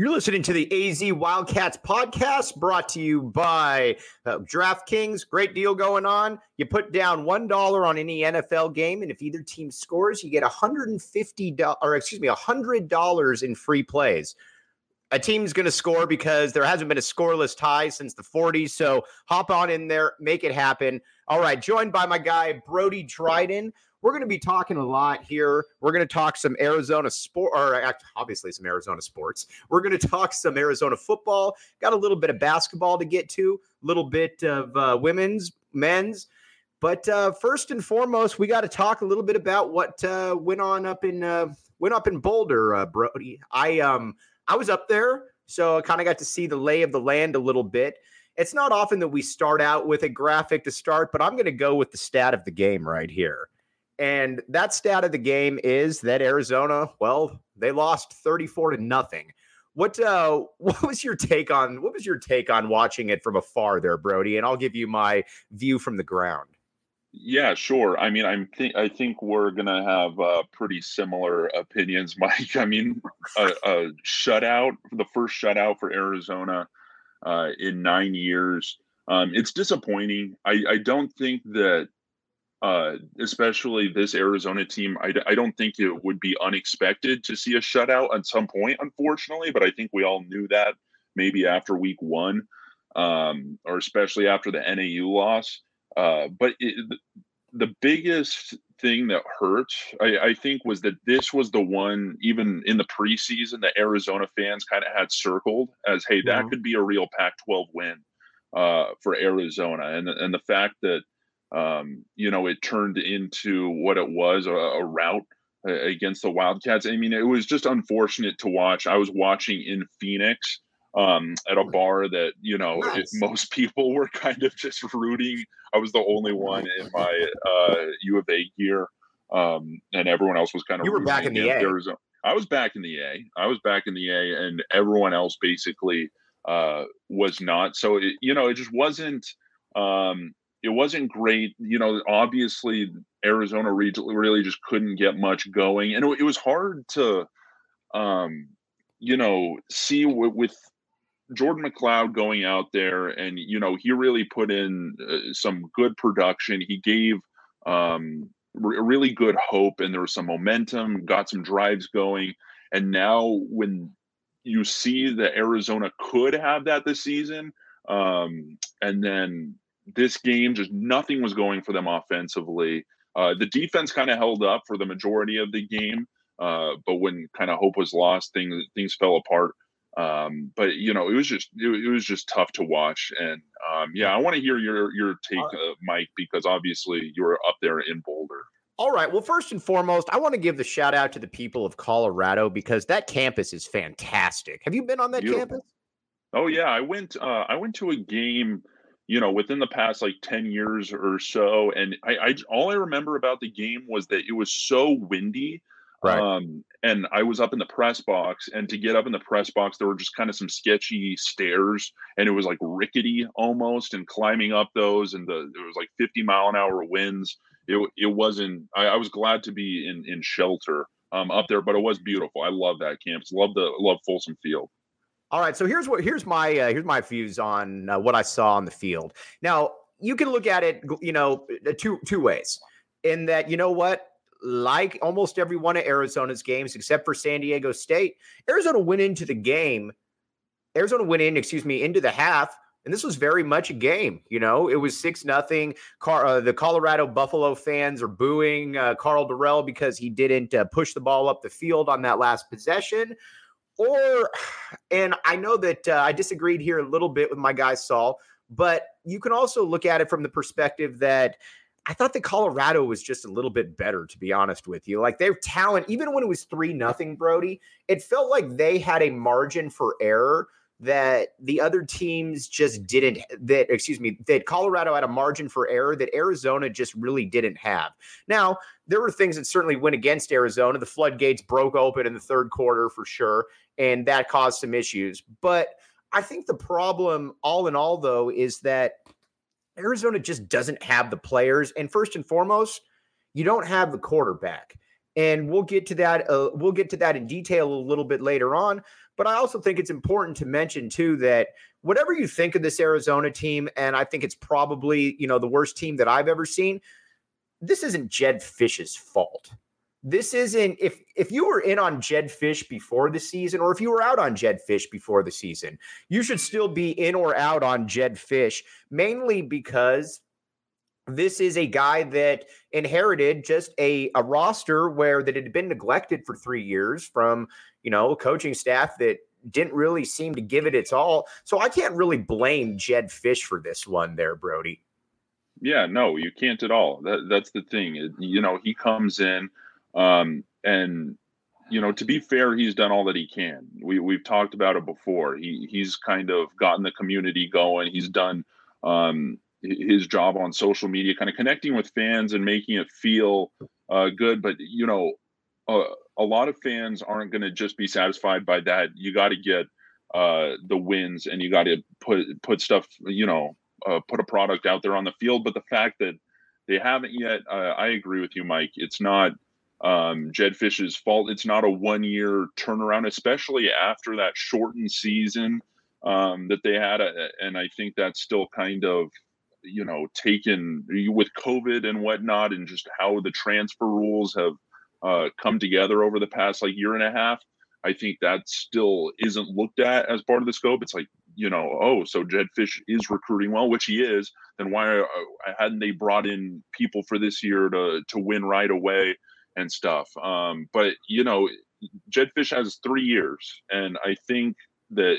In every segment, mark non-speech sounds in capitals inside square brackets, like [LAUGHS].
You're listening to the AZ Wildcats podcast brought to you by uh, DraftKings. Great deal going on. You put down $1 on any NFL game, and if either team scores, you get $150 or excuse me, $100 in free plays. A team's going to score because there hasn't been a scoreless tie since the 40s. So hop on in there, make it happen. All right, joined by my guy, Brody Dryden. We're going to be talking a lot here. We're going to talk some Arizona sport, or obviously some Arizona sports. We're going to talk some Arizona football. Got a little bit of basketball to get to, a little bit of uh, women's, men's. But uh, first and foremost, we got to talk a little bit about what uh, went on up in uh, went up in Boulder, uh, Brody. I um I was up there, so I kind of got to see the lay of the land a little bit. It's not often that we start out with a graphic to start, but I'm going to go with the stat of the game right here. And that stat of the game is that Arizona, well, they lost 34 to nothing. What uh [LAUGHS] what was your take on what was your take on watching it from afar there, Brody? And I'll give you my view from the ground. Yeah, sure. I mean, I'm think I think we're gonna have uh, pretty similar opinions, [LAUGHS] Mike. I mean, a, a shutout, the first shutout for Arizona uh, in nine years. Um, it's disappointing. I, I don't think that uh, especially this Arizona team, I, I don't think it would be unexpected to see a shutout at some point, unfortunately. But I think we all knew that maybe after week one, um, or especially after the NAU loss. Uh, but it, the biggest thing that hurt, I, I, think, was that this was the one, even in the preseason, that Arizona fans kind of had circled as, hey, that mm-hmm. could be a real Pac 12 win uh, for Arizona. And, and the fact that um, you know, it turned into what it was a, a rout uh, against the Wildcats. I mean, it was just unfortunate to watch. I was watching in Phoenix um, at a bar that, you know, nice. most [LAUGHS] people were kind of just rooting. I was the only one in my uh, U of A gear. Um, and everyone else was kind of. You were back in the A. Arizona. I was back in the A. I was back in the A, and everyone else basically uh, was not. So it, you know, it just wasn't. Um, it wasn't great. You know, obviously Arizona really just couldn't get much going, and it, was hard to, um, you know, see with, with Jordan McCloud going out there, and you know, he really put in uh, some good production. He gave um, really good hope, and there was some momentum, got some drives going, and now when you see that Arizona could have that this season, um, and then this game just nothing was going for them offensively. Uh, the defense kind of held up for the majority of the game, uh, but when kind of hope was lost, things things fell apart. Um, but you know, it was just it, it was just tough to watch. And um, yeah, I want to hear your your take, uh, Mike, because obviously you were up there in Boulder. All right. Well, first and foremost, I want to give the shout out to the people of Colorado because that campus is fantastic. Have you been on that Beautiful. campus? Oh yeah, I went. Uh, I went to a game you know, within the past like 10 years or so. And I, I all I remember about the game was that it was so windy. Right. Um, and I was up in the press box, and to get up in the press box, there were just kind of some sketchy stairs, and it was like rickety almost. And climbing up those, and the it was like 50 mile an hour winds. It it wasn't. I, I was glad to be in in shelter um, up there, but it was beautiful. I love that campus. Love the love Folsom Field. All right, so here's what here's my uh, here's my views on uh, what I saw on the field. Now you can look at it, you know, uh, two two ways. In that, you know what, like almost every one of Arizona's games, except for San Diego State, Arizona went into the game. Arizona went in, excuse me, into the half, and this was very much a game. You know, it was six nothing. Car- uh, the Colorado Buffalo fans are booing uh, Karl Dorrell because he didn't uh, push the ball up the field on that last possession or and I know that uh, I disagreed here a little bit with my guy Saul, but you can also look at it from the perspective that I thought that Colorado was just a little bit better, to be honest with you. Like their talent, even when it was three nothing, Brody, it felt like they had a margin for error that the other teams just didn't that excuse me that Colorado had a margin for error that Arizona just really didn't have. Now, there were things that certainly went against Arizona. The floodgates broke open in the third quarter for sure, and that caused some issues. But I think the problem all in all though is that Arizona just doesn't have the players and first and foremost, you don't have the quarterback. And we'll get to that. Uh, we'll get to that in detail a little bit later on. But I also think it's important to mention too that whatever you think of this Arizona team, and I think it's probably you know the worst team that I've ever seen. This isn't Jedd Fisch's fault. This isn't if if you were in on Jedd Fisch before the season, or if you were out on Jedd Fisch before the season, you should still be in or out on Jedd Fisch, mainly because this is a guy that inherited just a, a roster where that had been neglected for three years from you know coaching staff that didn't really seem to give it its all. So I can't really blame Jedd Fisch for this one there, Brody. Yeah, no, you can't at all. That, that's the thing. You know, he comes in um, and you know, to be fair, he's done all that he can. We we've talked about it before. He he's kind of gotten the community going. He's done um, his job on social media, kind of connecting with fans and making it feel uh, good. But you know, uh, a lot of fans aren't going to just be satisfied by that. You got to get uh, the wins, and you got to put put stuff, you know, uh, put a product out there on the field. But the fact that they haven't yet, uh, I agree with you, Mike. It's not um, Jedd Fisch's fault. It's not a one year turnaround, especially after that shortened season um, that they had. Uh, and I think that's still kind of you know taken with covid and whatnot and just how the transfer rules have uh, come together over the past like year and a half i think that still isn't looked at as part of the scope it's like you know oh so Jedd Fisch is recruiting well which he is then why uh, hadn't they brought in people for this year to to win right away and stuff um but you know jedd fisch has three years and i think that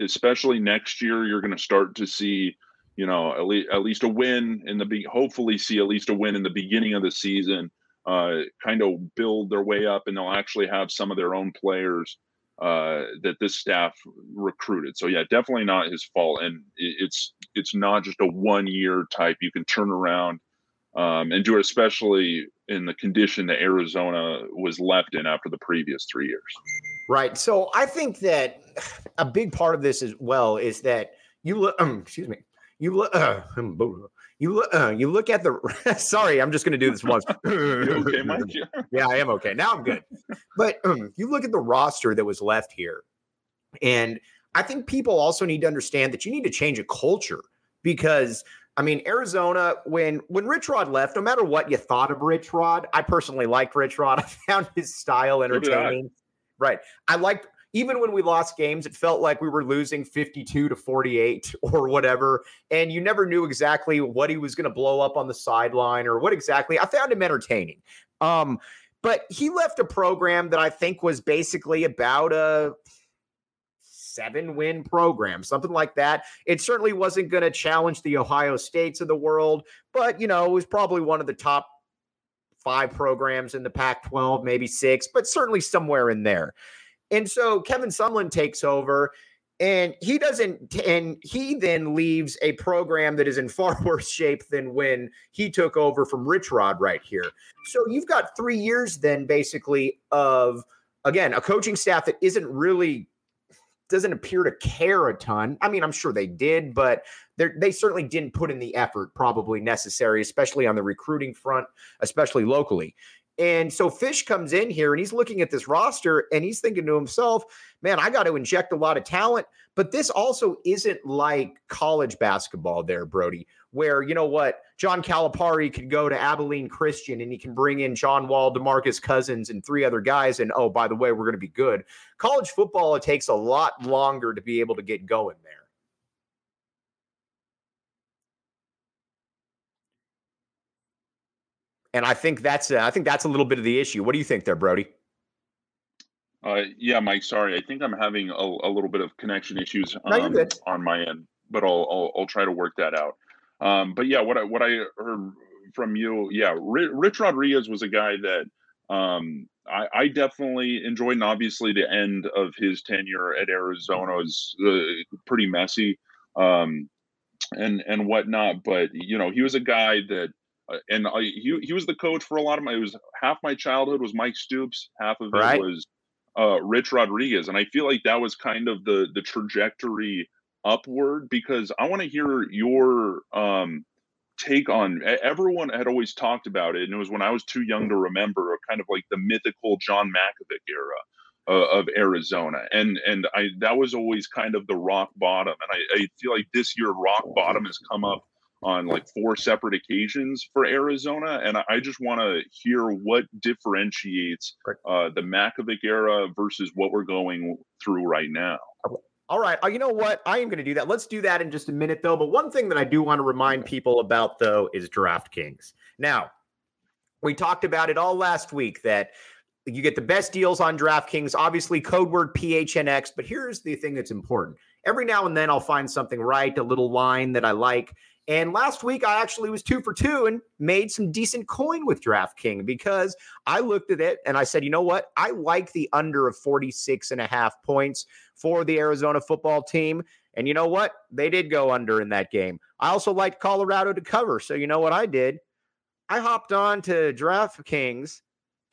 especially next year you're going to start to see you know, at least at least a win in the be hopefully see at least a win in the beginning of the season, uh, kind of build their way up, and they'll actually have some of their own players uh, that this staff recruited. So yeah, definitely not his fault, and it's it's not just a one year type. You can turn around um, and do it, especially in the condition that Arizona was left in after the previous three years. Right. So I think that a big part of this as well is that you look. Um, [CLEARS THROAT] excuse me you look uh, [CLEARS THROAT] you look uh, [CLEARS THROAT] you look at the [LAUGHS] sorry i'm just going to do this once [LAUGHS] okay Mike? [LAUGHS] yeah i am okay now i'm good but um, you look at the roster that was left here and i think people also need to understand that you need to change a culture because I mean, Arizona, when when Rich Rod left, no matter what you thought of Rich Rod, I personally liked Rich Rod. [LAUGHS] I found his style entertaining. Right. I liked even when we lost games, it felt like we were losing 52 to 48 [LAUGHS] or whatever. And you never knew exactly what he was going to blow up on the sideline or what exactly. I found him entertaining. Um, but he left a program that I think was basically about a seven win program, something like that. It certainly wasn't going to challenge the Ohio States of the world, but, you know, it was probably one of the top five programs in the Pac 12, maybe six, but certainly somewhere in there. And so Kevin Sumlin takes over and he doesn't and he then leaves a program that is in [LAUGHS] far worse shape than when he took over from Rich Rod right here. So you've got 3 years then basically of again, a coaching staff that isn't really doesn't appear to care a ton. I mean, I'm sure they did, but they certainly didn't put in the effort probably necessary, especially on the recruiting front, especially locally. And so Fisch comes in here and he's looking at this roster and he's thinking to himself, man, I got to inject a lot of talent. But this also isn't like college basketball there, Brody, where, you know what, John Calipari can go to Abilene Christian and he can bring in John Wall, DeMarcus Cousins, and three other guys. And oh, by the way, we're going to be good. College football, it takes a lot longer to be able to get going there. And I think that's uh, I think that's a little bit of the issue. What do you think there, Brody? Uh, yeah, Mike. Sorry, I think I'm having a, a little bit of connection issues um, no, on my end, but I'll, I'll, I'll try to work that out. Um, but yeah, what I what I heard from you, yeah, Rich Rodriguez was a guy that um, I, I, definitely enjoyed, and obviously the end of his tenure at Arizona was uh, pretty messy um, and and whatnot. But you know, he was a guy that and I, he he was the coach for a lot of my. It was half my childhood was Mike Stoops, half of right. it was uh, Rich Rodriguez, and I feel like that was kind of the the trajectory upward because I want to hear your um, take on everyone had always talked about it and it was when i was too young to remember kind of like the mythical john mackovic era uh, of arizona and and i that was always kind of the rock bottom and I, I feel like this year rock bottom has come up on like four separate occasions for arizona and i just want to hear what differentiates uh, the mackovic era versus what we're going through right now all right. Uh, you know what? I am going to do that. Let's do that in just a minute, though. But one thing that I do want to remind people about, though, is DraftKings. Now, we talked about it all last week that you get the best deals on DraftKings, obviously, code word PHNX. But here's the thing that's important every now and then I'll find something right, a little line that I like. And last week, I actually was two for two and made some decent coin with DraftKings because I looked at it and I said, you know what? I like the under of 46 and a half points for the Arizona football team. And you know what? They did go under in that game. I also liked Colorado to cover. So you know what I did? I hopped on to DraftKings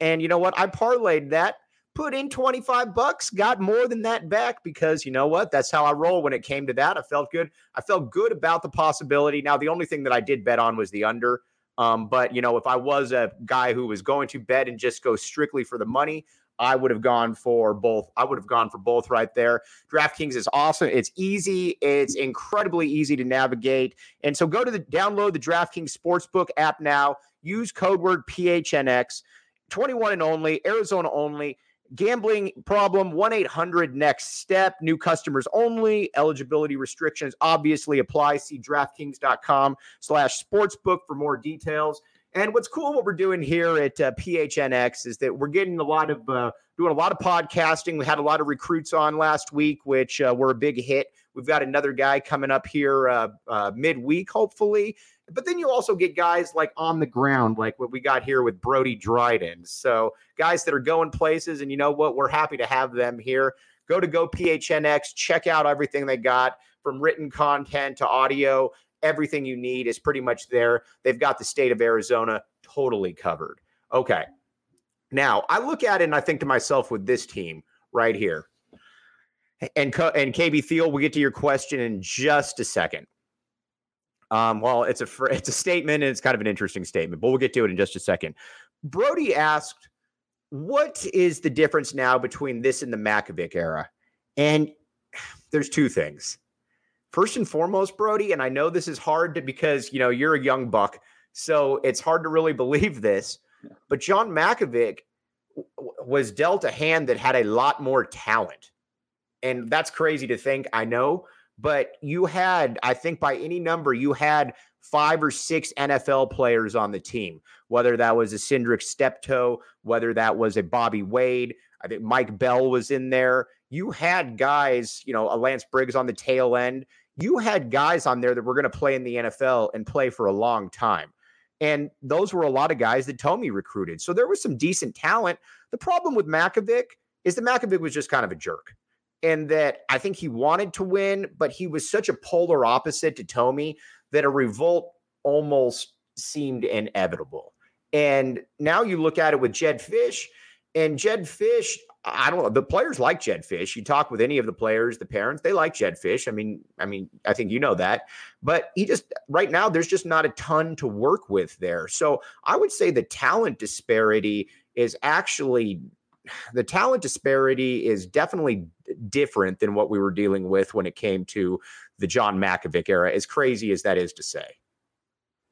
and you know what? I parlayed that put in 25 bucks, got more than that back because you know what? That's how I roll when it came to that. I felt good. I felt good about the possibility. Now, the only thing that I did bet on was the under. Um, but you know, if I was a guy who was going to bet and just go strictly for the money, I would have gone for both. I would have gone for both right there. DraftKings is awesome. It's easy. It's incredibly easy to navigate. And so go to the download the DraftKings Sportsbook app now. Use code word PHNX. 21 and only, Arizona only. Gambling problem, 1 800 next step. New customers only. Eligibility restrictions obviously apply. See DraftKings.com slash sportsbook for more details. And what's cool, what we're doing here at uh, PHNX is that we're getting a lot of, uh, doing a lot of podcasting. We had a lot of recruits on last week, which uh, were a big hit. We've got another guy coming up here uh, uh, midweek, hopefully. But then you also get guys like on the ground, like what we got here with Brody Dryden. So guys that are going places, and you know what? We're happy to have them here. Go to GoPHNX, check out everything they got from written content to audio. Everything you need is pretty much there. They've got the state of Arizona totally covered. Okay. Now I look at it and I think to myself with this team right here. And, and KB Thiel, we'll get to your question in just a second. Um, well, it's a [LAUGHS] it's a statement and it's kind of an interesting statement, but we'll get to it in just a second. Brody asked, "What is the difference now between this and the Mackovic era?" And [SIGHS] there's two things. First and foremost, Brody, and I know this is hard to because you know you're a young buck, so it's hard to really [LAUGHS] believe this. But John Mackovic was dealt a hand that had a lot more talent, and that's crazy to think. I know, but you had, I think by any number, you had five or six NFL players on the team, whether that was a Syndric Steptoe, whether that was a Bobby Wade. I think Mike Bell was in there. You had guys, you know, a Lance Briggs on the tail end. You had guys on there that were going to play in the NFL and play for a long time. And those were a lot of guys that Tomey recruited. So there was some decent talent. The problem with Mackovic is that Mackovic was just kind of a jerk and that I think he wanted to win, but he was such a polar opposite to Tomey that a revolt almost seemed inevitable. And now you look at it with Jedd Fisch, and Jedd Fisch, I don't know, the players like Jedd Fisch. You talk with any of the players, the parents, they like Jedd Fisch. I mean, I mean, I think you know that. But he just right now there's just not a ton to work with there. So I would say the talent disparity is actually the talent disparity is definitely different than what we were dealing with when it came to the John Mackovic era, as crazy as that is to say.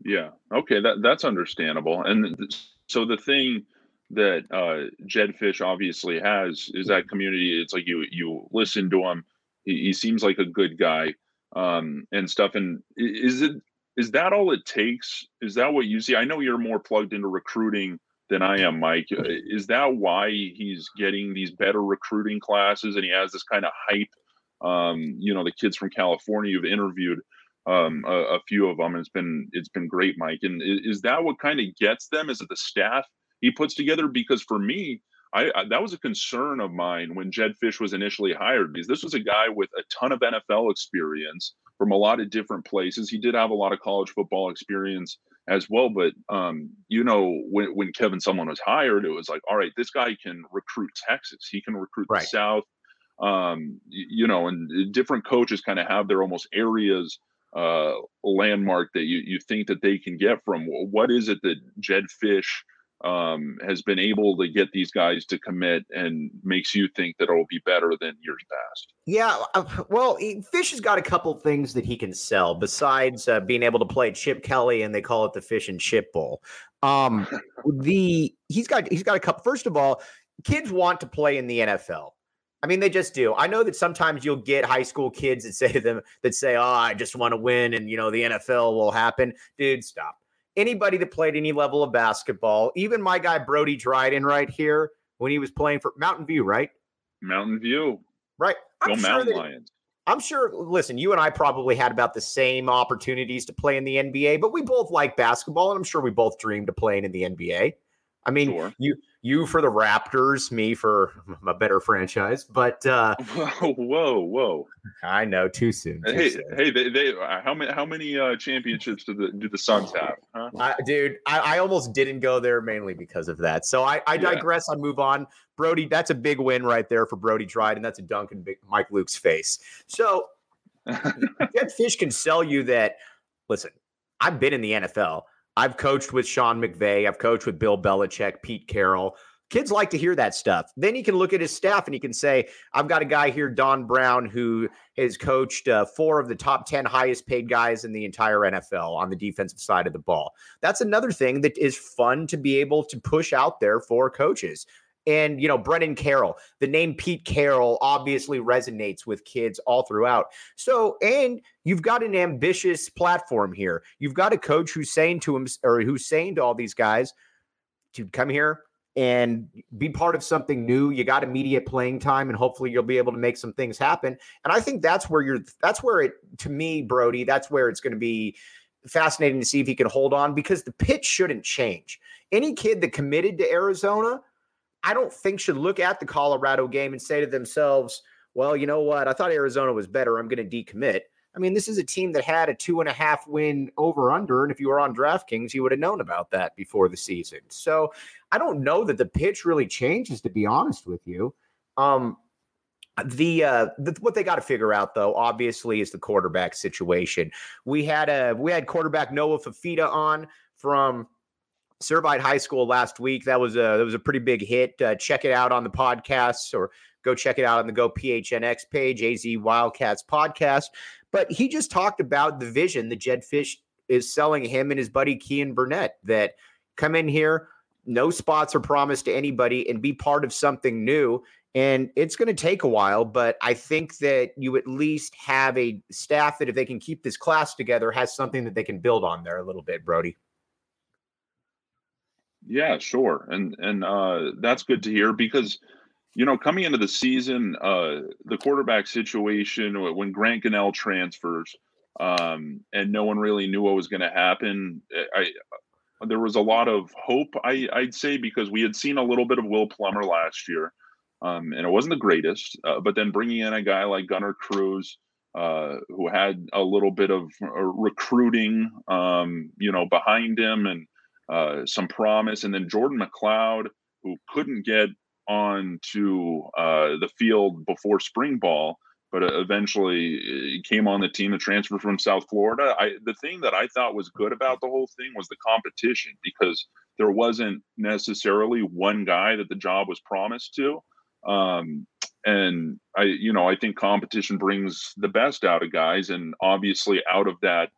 Yeah. Okay. That that's understandable. And so the thing that uh, Jedd Fisch obviously has is that community. It's like you you listen to him. He, he seems like a good guy um, and stuff. And is it is that all it takes? Is that what you see? I know you're more plugged into recruiting than I am, Mike. Uh, is that why he's getting these better recruiting classes and he has this kind of hype? Um, you know, the kids from California you've interviewed um, a, a, few of them. And it's been it's been great, Mike. And is, is that what kind of gets them? Is it the staff he puts together? Because for me, I, I, that was a concern of mine when Jedd Fisch was initially hired because this was a guy with a ton of NFL experience from a lot of different places. He did have a lot of college football experience as well. But um, you know, when when Kevin Sumlin was hired, it was like, all right, this guy can recruit Texas. He can recruit right. the South. Um, you know, and different coaches kind of have their almost areas uh, landmark that you you think that they can get from? What is it that Jedd Fisch um, has been able to get these guys to commit and makes you think that it'll be better than years past? Yeah, uh, well, Fisch has got a couple things that he can sell besides uh, being able to play Chip Kelly, and they call it the Fish and Chip Bowl. Um, [LAUGHS] the he's got he's got a couple. First of all, kids want to play in the NFL. I mean, they just do. I know that sometimes you'll get high school kids that say to them that say, "Oh, I just want to win," and you know the NFL will happen. Dude, stop anybody that played any level of basketball, even my guy Brody Dryden right here when he was playing for Mountain View, right? Mountain View. Right. I'm Go sure Mountain that, Lions. I'm sure, listen, you and I probably had about the same opportunities to play in the NBA, but we both like basketball, and I'm sure we both dreamed of playing in the NBA. I mean, sure. you you for the Raptors, me for a better franchise. But uh, whoa, [LAUGHS] whoa, whoa! I know, too soon. Too hey, soon. hey, they, they, uh, how many how many uh, championships do the do the Suns have? Huh? I, dude, I, I, almost didn't go there mainly because of that. So I, I digress. Yeah. I'll move on. Brody, that's a big win right there for Brody Dryden. That's a dunk in Mike Luke's face. So [LAUGHS] Jedd Fisch can sell you that. Listen, I've been in the NFL. I've coached with Sean McVay. I've coached with Bill Belichick, Pete Carroll. Kids like to hear that stuff. Then he can look at his staff and he can say, I've got a guy here, Don Brown, who has coached uh, four of the top 10 highest paid guys in the entire NFL on the defensive side of the ball. That's another thing that is fun to be able to push out there for coaches and you know Brennan Carroll. The name Pete Carroll obviously resonates with kids all throughout. So, and you've got an ambitious platform here. You've got a coach who's saying to him or who's saying to all these guys to come here and be part of something new. You got immediate playing time, and hopefully you'll be able to make some things happen. And I think that's where you're. That's where it to me, Brody. That's where it's going to be fascinating to see if he can hold on because the pitch shouldn't change. Any kid that committed to Arizona I don't think should look at the Colorado game and say to themselves, well, you know what? I thought Arizona was better. I'm going to decommit. I mean, this is a team that had a two and a half win over under. And if you were on DraftKings, you would have known about that before the season. So I don't know that the pitch really changes, to be honest with you. Um, the uh the, what they got to figure out though obviously is the quarterback situation we had a we had quarterback noah fifita on from Servite High School last week. That was a that was a pretty big hit. Uh, check it out on the podcast or go check it out on the Go PHNX page, AZ Wildcats podcast. But he just talked about the vision that Jedd Fisch is selling him and his buddy Keyan Burnett that come in here, no spots are promised to anybody, and be part of something new. And it's going to take a while, but I think that you at least have a staff that, if they can keep this class together, has something that they can build on there a little bit, Brody. Yeah, sure. And and uh that's good to hear because you know, coming into the season, uh the quarterback situation when Grant Gunnell transfers um and no one really knew what was going to happen, eh, I there was a lot of hope I I'd say because we had seen a little bit of Will Plummer last year. Um, and it wasn't the greatest, uh, but then bringing in a guy like Gunner Cruz, uh, who had a little bit of uh, recruiting, um, you know, behind him, and uh, some promise, and then Jordan McCloud, who couldn't get on to uh, the field before spring ball, but uh, eventually uh, came on the team and transfer from South Florida. I, the thing that I thought was good about the whole thing was the competition because there wasn't necessarily one guy that the job was promised to. Um, and I, you know, I think competition brings the best out of guys, and obviously out of that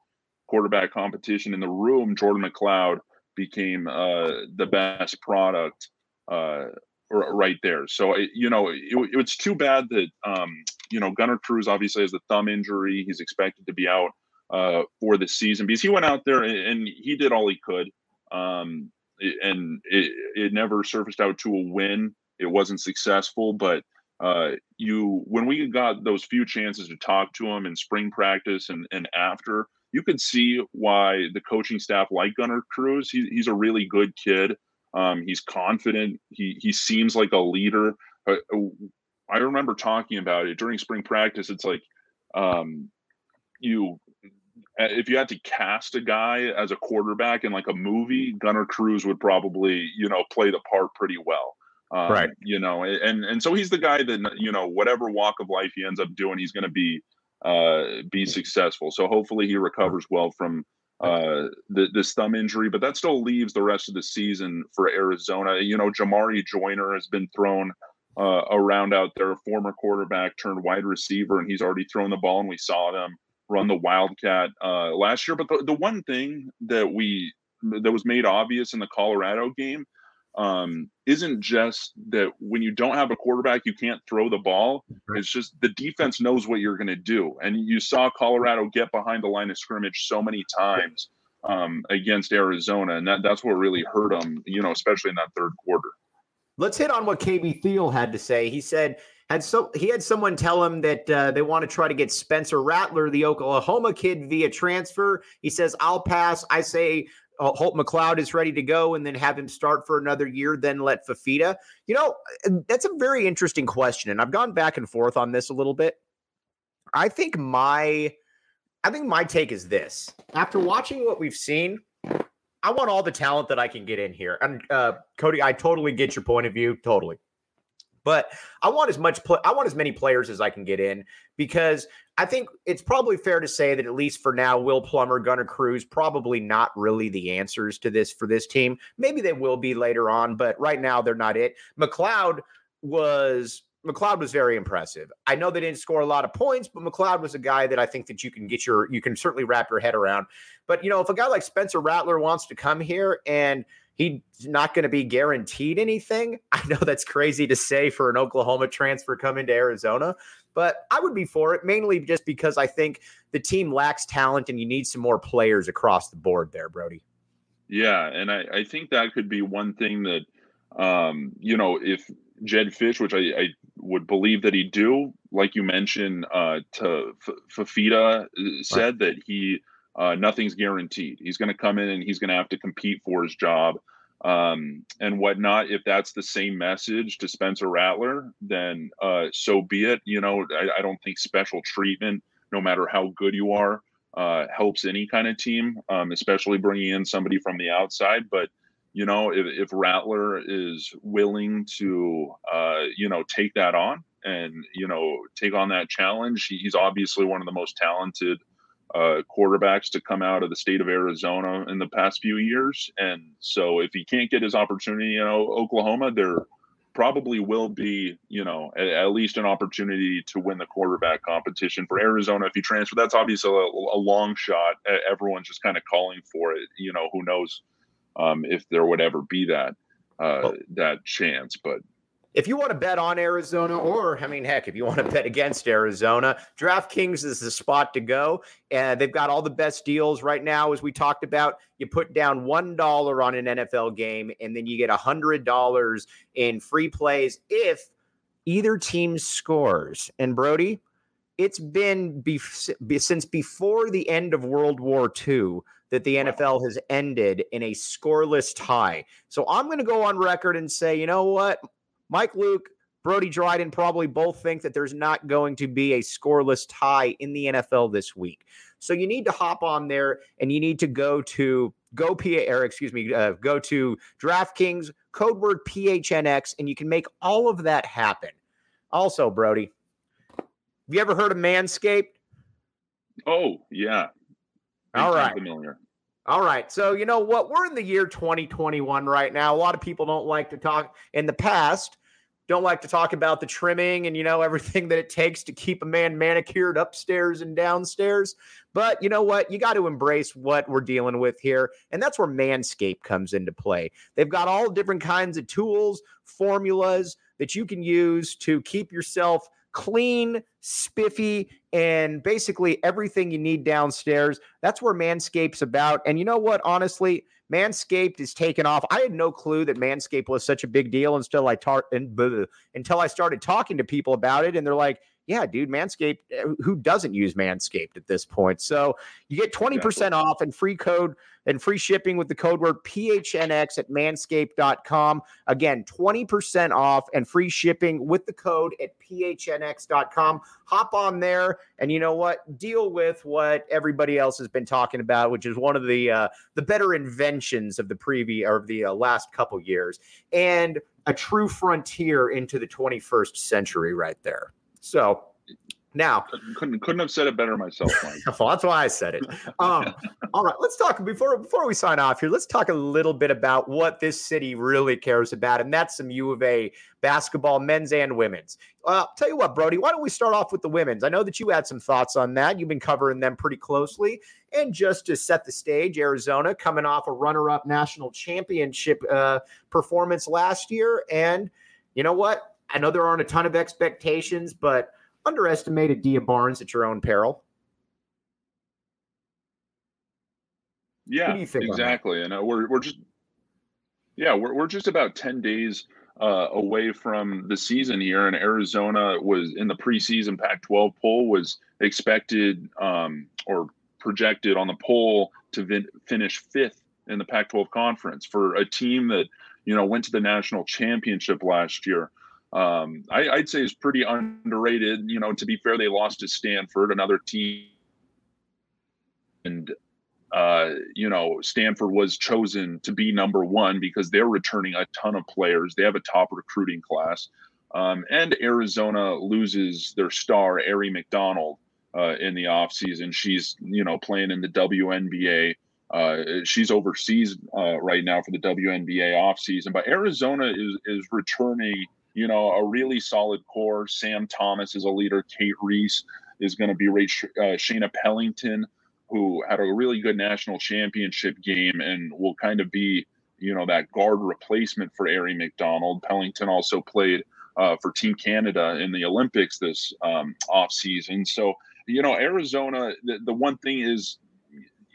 quarterback competition in the room, Jordan McCloud became uh, the best product uh, right there. So you know, it, it's too bad that um, you know Gunner Cruz obviously has the thumb injury. He's expected to be out uh, for the season because he went out there and he did all he could, um, and it, it never surfaced out to a win. It wasn't successful, but uh, you when we got those few chances to talk to him in spring practice and and after you can see why the coaching staff like Gunner Cruz. He, he's a really good kid. Um, he's confident. He he seems like a leader. Uh, uh I remember talking about it during spring practice. It's like um, you if you had to cast a guy as a quarterback in like a movie, Gunner Cruz would probably you know play the part pretty well. Um, right. You know, and and so he's the guy that you know whatever walk of life he ends up doing, he's going to be uh, be successful. So hopefully he recovers well from uh, the, this thumb injury, but that still leaves the rest of the season for Arizona. You know, Jamarye Joiner has been thrown uh, around out there, a former quarterback turned wide receiver, and he's already thrown the ball, and we saw them run the Wildcat uh, last year. But the, the one thing that we that was made obvious in the Colorado game um, isn't just that when you don't have a quarterback, you can't throw the ball. It's just the defense knows what you're going to do. And you saw Colorado get behind the line of scrimmage so many times um, against Arizona. And that, that's what really hurt them, you know, especially in that third quarter. Let's hit on what KB Thiel had to say. He said, had so he had someone tell him that uh, they want to try to get Spencer Rattler, the Oklahoma kid, via transfer. He says, "I'll pass." I say uh, Holt McCloud is ready to go and then have him start for another year, then let Fifita? You know, that's a very interesting question. And I've gone back and forth on this a little bit. I think my I think my take is this. After watching what we've seen, I want all the talent that I can get in here. And uh, Cody, I totally get your point of view. Totally. But I want as much I want as many players as I can get in because I think it's probably fair to say that at least for now, Will Plummer, Gunner Cruz, probably not really the answers to this for this team. Maybe they will be later on, but right now they're not it. McCloud was McCloud was very impressive. I know they didn't score a lot of points, but McCloud was a guy that I think that you can get your you can certainly wrap your head around. But you know, if a guy like Spencer Rattler wants to come here and he's not going to be guaranteed anything. [LAUGHS] I know that's crazy to say for an Oklahoma transfer coming to Arizona, but I would be for it mainly just because I think the team lacks talent and you need some more players across the board there, Brody. Yeah, and I, I think that could be one thing that um, you know, if Jedd Fisch, which I, I would believe that he do, like you mentioned, uh, to F- Fifita uh, said right. that he uh, nothing's guaranteed. He's going to come in and he's going to have to compete for his job um, and whatnot. If that's the same message to Spencer Rattler, then uh, so be it. You know, I, I, don't think special treatment, no matter how good you are, uh, helps any kind of team, um, especially bringing in somebody from the outside. But you know, if, if Rattler is willing to, uh, you know, take that on and you know take on that challenge, he's obviously one of the most talented uh, quarterbacks to come out of the state of Arizona in the past few years. And so if he can't get his opportunity, you know, Oklahoma, there probably will be, you know, at, at least an opportunity to win the quarterback competition for Arizona if he transfer. That's obviously a, a long shot. Everyone's just kind of calling for it. You know, who knows um, if there would ever be that uh, well, that chance, but if you want to bet on Arizona, or I mean, heck, if you want to bet against Arizona, DraftKings is the spot to go. And they've got all the best deals right now, as we talked about. You put down one dollar on an NFL game, and then you get a hundred dollars in free plays if either team scores. And Brody, it's been be- since before the end of World War II that the NFL has ended in a scoreless tie. So I'm going to go on record and say, you know what? Mike Luke, Brody Dryden probably both think that there's not going to be a scoreless tie in the NFL this week. So you need to hop on there and you need to go to go P or excuse me, uh, go to DraftKings code word PHNX and you can make all of that happen. Also, Brody, have you ever heard of Manscaped? Oh yeah. All right. Familiar. All right. So, you know what? We're in the year 2021 right now. A lot of people don't like to talk in the past, don't like to talk about the trimming and, you know, everything [LAUGHS] that it takes to keep a man manicured upstairs and downstairs. But you know what? You got to embrace what we're dealing with here. And that's where Manscaped comes into play. They've got all different kinds of tools, formulas that you can use to keep yourself clean, spiffy, and basically everything you need downstairs. That's where Manscaped's about. And you know what? Honestly, Manscaped is taken off. I had no clue that Manscaped was such a big deal until I tar- until I started talking to people about it, and they're like, "Yeah, dude, Manscaped. Eh, who doesn't use Manscaped at this point?" So you get twenty percent off and free code and free shipping with the code word PHNX at manscaped.com. Again, 20% off and free shipping with the code at PHNX.com. Hop on there and you know what? Deal with what everybody else has been talking about, which is one of the uh, the better inventions of the previous or the uh, last couple years and a true frontier into the 21st century right there. So Now, couldn't couldn't have said it better myself. [LAUGHS] well, that's why I said it. Um, [LAUGHS] all right, let's talk before before we sign off here. Let's talk a little bit about what this city really cares about, and that's some U of A basketball, men's and women's. Uh, tell you what, Brody, why don't we start off with the women's? I know that you had some thoughts on that. You've been covering them pretty closely, and just to set the stage, Arizona coming off a runner-up national championship uh, performance last year, and you know what? I know there aren't a ton of expectations, but underestimated Dia Barnes at your own peril. Yeah, exactly. And uh, we're we're just yeah we're we're just about ten days uh, away from the season here, and Arizona was in the preseason Pac-12 poll was expected um, or projected on the poll to vin- finish fifth in the Pac-12 conference for a team that you know went to the national championship last year um, I, would say is pretty underrated. You know, to be fair, they lost to Stanford, another team, and uh, you know, Stanford was chosen to be number one because they're returning a ton of players. They have a top recruiting class, um, and Arizona loses their star, Aari McDonald, uh, in the offseason. She's you know playing in the WNBA. Uh, she's overseas uh, right now for the WNBA offseason, but Arizona is is returning you know, a really solid core. Sam Thomas is a leader. Cate Reese is going to be uh, Shaina Pellington, who had a really good national championship game and will kind of be, you know, that guard replacement for Aari McDonald. Pellington also played uh, for Team Canada in the Olympics this um, off season. So, you know, Arizona, the, the one thing is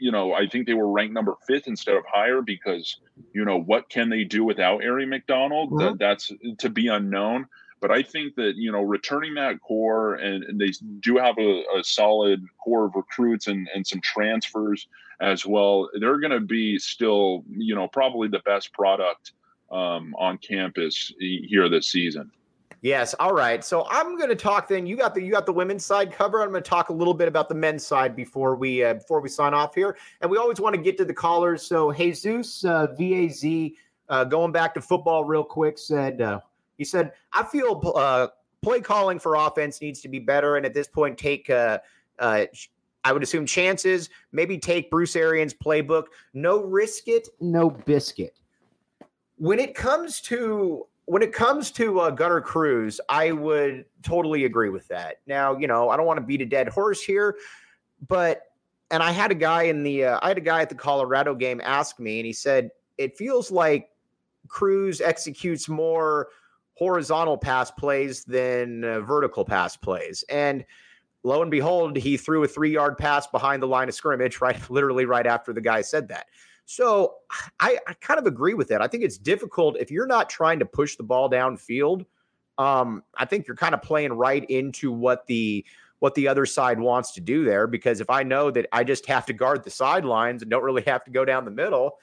you know, I think they were ranked number fifth instead of higher because, you know, what can they do without Aari McDonald? Mm-hmm. That, that's to be unknown. But I think that, you know, returning that core and, and they do have a, a, solid core of recruits and, and some transfers as well. They're going to be still, you know, probably the best product um, on campus here this season. Yes. All right. So I'm going to talk then. You got the you got the women's side cover. I'm going to talk a little bit about the men's side before we uh, before we sign off here. And we always want to get to the callers. So Jesus uh, Vaz uh, going back to football real quick said uh, he said I feel uh, play calling for offense needs to be better, and at this point take. Uh, uh, I would assume chances. Maybe take Bruce Arians' playbook. No risk it, no biscuit. When it comes to when it comes to uh, Gunner Cruz, I would totally agree with that. Now, you know, I don't want to beat a dead horse here, but and I had a guy in the uh, I had a guy at the Colorado game ask me, and he said it feels like Cruz executes more horizontal pass plays than uh, vertical pass plays, and lo and behold, he threw a three yard pass behind the line of scrimmage, right, [LAUGHS] literally right after the guy said that. So I, I kind of agree with that. I think it's difficult if you're not trying to push the ball downfield. Um, I think you're kind of playing right into what the what the other side wants to do there. Because if I know that I just have to guard the sidelines and don't really have to go down the middle,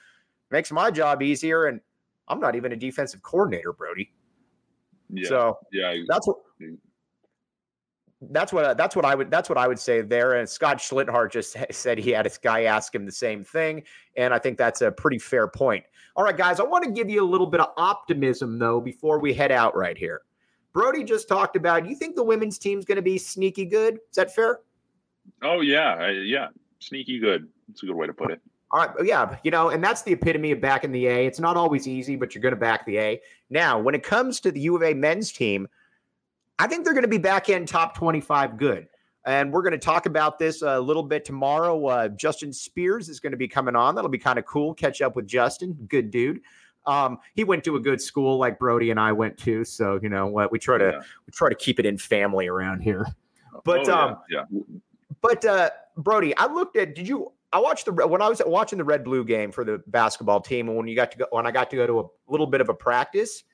makes my job easier. And I'm not even a defensive coordinator, Brody. Yeah, so yeah, that's what that's what that's what I would that's what I would say there. And Scott Schlitthart just [LAUGHS] said he had a guy ask him the same thing, and I think that's a pretty fair point. All right, guys, I want to give you a little bit of optimism though before we head out right here. Brody just talked about. You think the women's team's going to be sneaky good? Is that fair? Oh yeah, yeah, sneaky good. It's a good way to put it. All right, yeah, you know, and that's the epitome of back in the A. It's not always easy, but you're going to back the A. Now, when it comes to the U of A men's team, I think they're going to be back in top 25 good. And we're going to talk about this a little bit tomorrow. Uh, Justin Spears is going to be coming on. That'll be kind of cool. Catch up with Justin. Good dude. Um, he went to a good school like Brody and I went to. So, you know what? We try to yeah. we try to keep it in family around here. But oh, um, yeah. yeah. But uh, Brody, I looked at did you I watched the when I was watching the red blue game for the basketball team and when you got to go when I got to go to a little bit of a practice,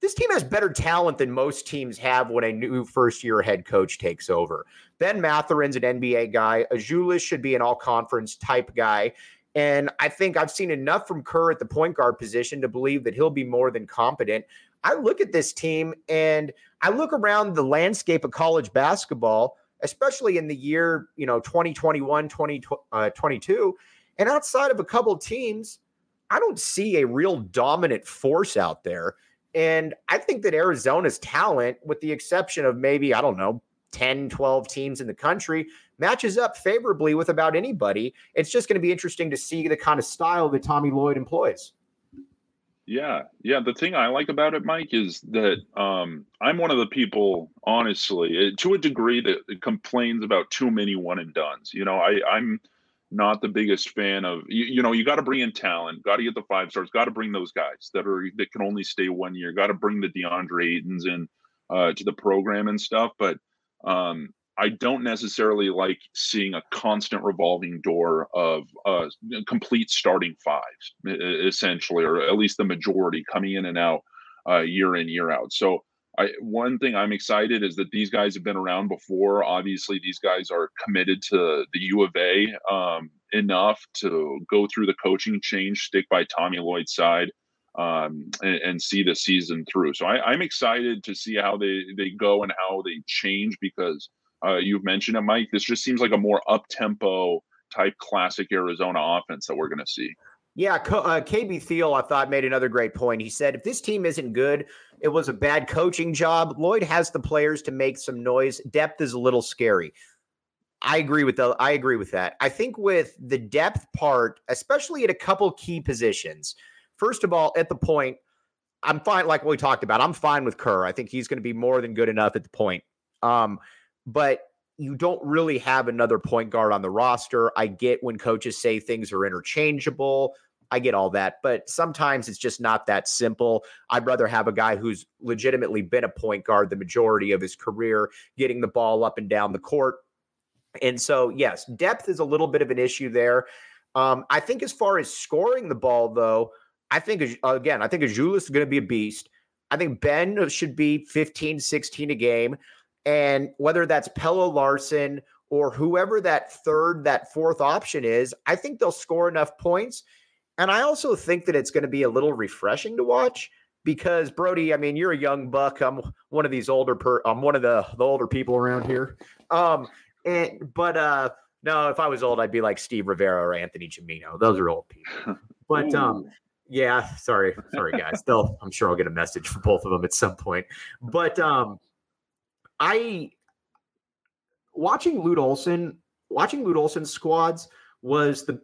this team has better talent than most teams have when a new first year head coach takes over. Ben Mathurin's an NBA guy. Azulis should be an all conference type guy. And I think I've seen enough from Kerr at the point guard position to believe that he'll be more than competent. I look at this team and I look around the landscape of college basketball, especially in the year, you know, 2021, 2022. Uh, and outside of a couple teams, I don't see a real dominant force out there. And I think that Arizona's talent, with the exception of maybe, I don't know, 10, 12 teams in the country, matches up favorably with about anybody. It's just going to be interesting to see the kind of style that Tommy Lloyd employs. Yeah, yeah. The thing I like about it, Mike, is that um, I'm one of the people, honestly, eh, to a degree, that complains about too many one and duns. You know, I, I'm not the biggest fan of you, you know you got to bring in talent got to get the five stars got to bring those guys that are that can only stay one year got to bring the deandre aytons in uh, to the program and stuff but um, i don't necessarily like seeing a constant revolving door of uh, complete starting fives essentially or at least the majority coming in and out uh, year in year out. So I, one thing I'm excited is that these guys have been around before. Obviously, these guys are committed to the U of A um, enough to go through the coaching change, stick by Tommy Lloyd's side, um, and, and, see the season through. So I, am excited to see how they they go and how they change because uh, you've mentioned it, Mike. This just seems like a more up tempo type classic Arizona offense that we're going to see. Yeah, uh, KB Thiel, I thought, made another great point. He said, if this team isn't good, it was a bad coaching job. Lloyd has the players to make some noise. Depth is a little scary. I agree with the I agree with that. I think with the depth part, especially at a couple key positions. First of all, at the point, I'm fine. Like we talked about, I'm fine with Kerr. I think he's going to be more than good enough at the point. Um, but you don't really have another point guard on the roster. I get when coaches say things are interchangeable. I get all that, but sometimes it's just not that simple. I'd rather have a guy who's legitimately been a point guard the majority of his career, getting the ball up and down the court. And so, yes, depth is a little bit of an issue there. Um, I think as far as scoring the ball, though, I think, again, I think Azuolas is going to be a beast. I think Ben should be 15, 16 a game. And whether that's Pelle Larsson or whoever that third, that fourth option is, I think they'll score enough points. And I also think that it's going to be a little refreshing to watch because Brody, I mean, you're a young buck. I'm one of these older per I'm one of the the older people around here. Um and but uh no, if I was old, I'd be like Steve Rivera or Anthony Gimino. Those are old people. But um yeah, sorry, sorry guys. They'll I'm sure I'll get a message from both of them at some point. But um I watching Lute Olson, watching Lute Olson's squads was the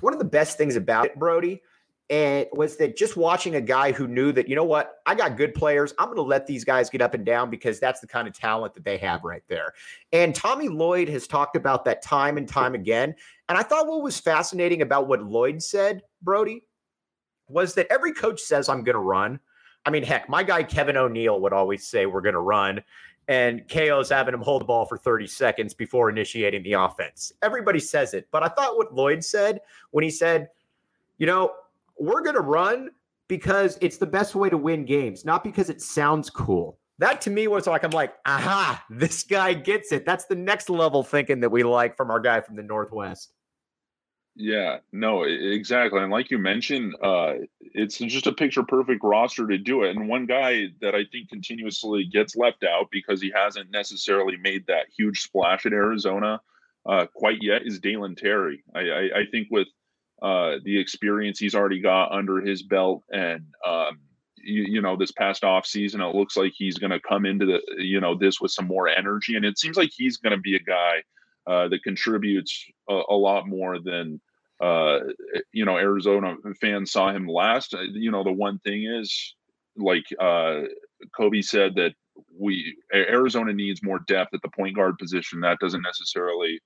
one of the best things about it, Brody, and was that just watching a guy who knew that you know what I got good players. I'm going to let these guys get up and down because that's the kind of talent that they have right there. And Tommy Lloyd has talked about that time and time again. And I thought what was fascinating about what Lloyd said, Brody, was that every coach says I'm going to run. I mean, heck, my guy Kevin O'Neill would always say we're going to run and KO's having him hold the ball for 30 seconds before initiating the offense. Everybody says it, but I thought what Lloyd said when he said, you know, we're going to run because it's the best way to win games, not because it sounds cool. That to me was like, I'm like, aha, this guy gets it. That's the next level thinking that we like from our guy from the Northwest. Yeah, no, exactly. And like you mentioned, uh, it's just a picture perfect roster to do it. And one guy that I think continuously gets left out because he hasn't necessarily made that huge splash at Arizona uh, quite yet is Dalen Terry. I, I, I think with uh, the experience he's already got under his belt and, um, you, you, know, this past off season, it looks like he's going to come into the, you know, this with some more energy. And it seems like he's going to be a guy uh, that contributes a, a, lot more than uh, you know Arizona fans saw him last. Uh, you know the one thing is like uh, KB said that we Arizona needs more depth at the point guard position. That doesn't necessarily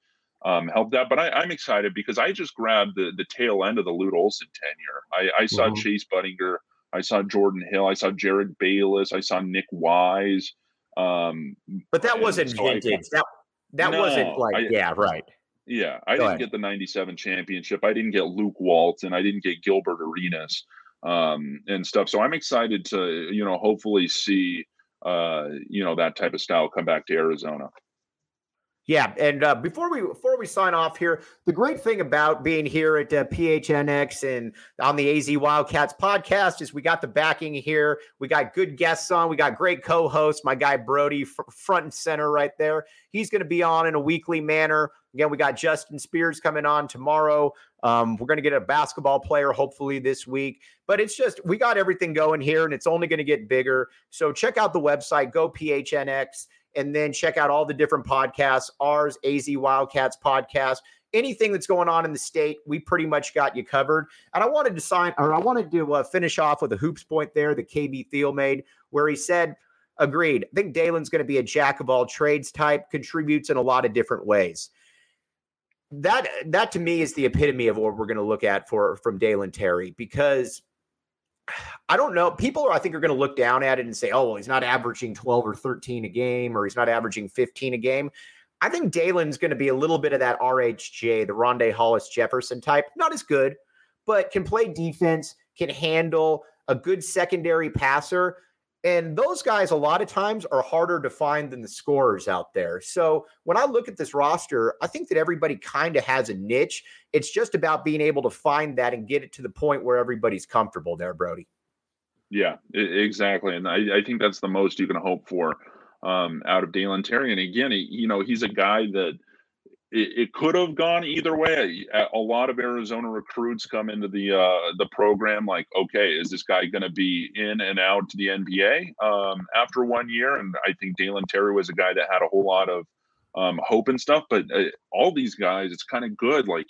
um, help that, but I, am excited because I just grabbed the the tail end of the Lute Olson tenure. I, I saw mm-hmm. Chase Budinger, I saw Jordan Hill, I saw Jerryd Bayless, I saw Nic Wise. Um, but that wasn't so vintage. That that no, wasn't like I, yeah, right. Yeah, I Go didn't ahead. get the '97 championship. I didn't get Luke Walton. I didn't get Gilbert Arenas um, and stuff. So I'm excited to you know hopefully see uh, you know that type of style come back to Arizona. Yeah, and uh, before we before we sign off here, the great thing about being here at uh, PHNX and on the AZ Wildcats podcast is we got the backing here. We got good guests on. We got great co-hosts. My guy Brody, fr- front and center, right there. He's going to be on in a weekly manner. Again, we got Justin Spears coming on tomorrow. Um, we're going to get a basketball player hopefully this week. But it's just we got everything going here, and it's only going to get bigger. So check out the website. Go PHNX and then check out all the different podcasts, ours, AZ Wildcats podcast. Anything that's going on in the state, we pretty much got you covered. And I wanted to sign, or I wanted to uh, finish off with a hoops point there that KB Thiel made, where he said, agreed. I think Dalen's going to be a jack of all trades type, contributes in a lot of different ways. That that to me is the epitome of what we're going to look at for from Dalen Terry because I don't know. People are, I think, are going to look down at it and say, oh, well, he's not averaging 12 or 13 a game, or he's not averaging 15 a game. I think Dalen's going to be a little bit of that RHJ, the Rondae Hollis Jefferson type. Not as good, but can play defense, can handle a good secondary passer. And those guys, a lot of times, are harder to find than the scorers out there. So when I look at this roster, I think that everybody kind of has a niche. It's just about being able to find that and get it to the point where everybody's comfortable there, Brody. Yeah, exactly. And I, I think that's the most you can hope for um, out of Dalen Terry. And again, he, you know, he's a guy that it, it could have gone either way. A lot of Arizona recruits come into the uh, the program like, okay, is this guy going to be in and out to the NBA um, after one year? And I think Dalen Terry was a guy that had a whole lot of um, hope and stuff. But uh, all these guys, it's kind of good. Like,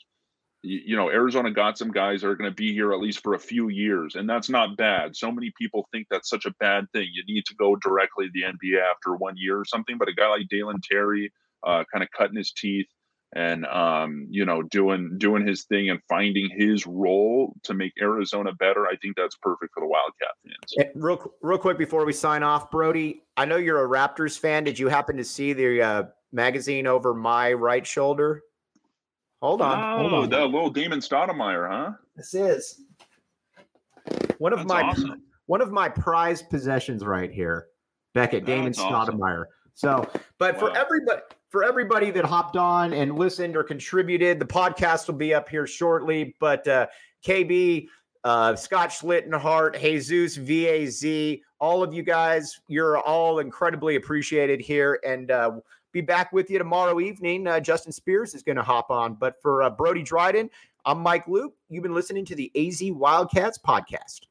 you, you know, Arizona got some guys that are going to be here at least for a few years, and that's not bad. So many people think that's such a bad thing. You need to go directly to the NBA after one year or something. But a guy like Dalen Terry, uh, kind of cutting his teeth and um, you know doing doing his thing and finding his role to make Arizona better. I think that's perfect for the Wildcat fans. real real quick before we sign off, Brody, I know you're a Raptors fan. Did you happen to see the uh, magazine over my right shoulder? Hold on, oh, hold on. that little Damon Stoudamire, huh? This is one of that's my awesome. one of my prized possessions right here. Beckett, Damon Stoudamire. Awesome. So, but wow. for everybody for everybody that hopped on and listened or contributed, the podcast will be up here shortly. But uh, KB, uh, Scott Schlittenhart, Jesus, VAZ, all of you guys, you're all incredibly appreciated here. And uh, be back with you tomorrow evening. Uh, Justin Spears is going to hop on. But for uh, Brody Dryden, I'm Mike Luke. You've been listening to the AZ Wildcats podcast.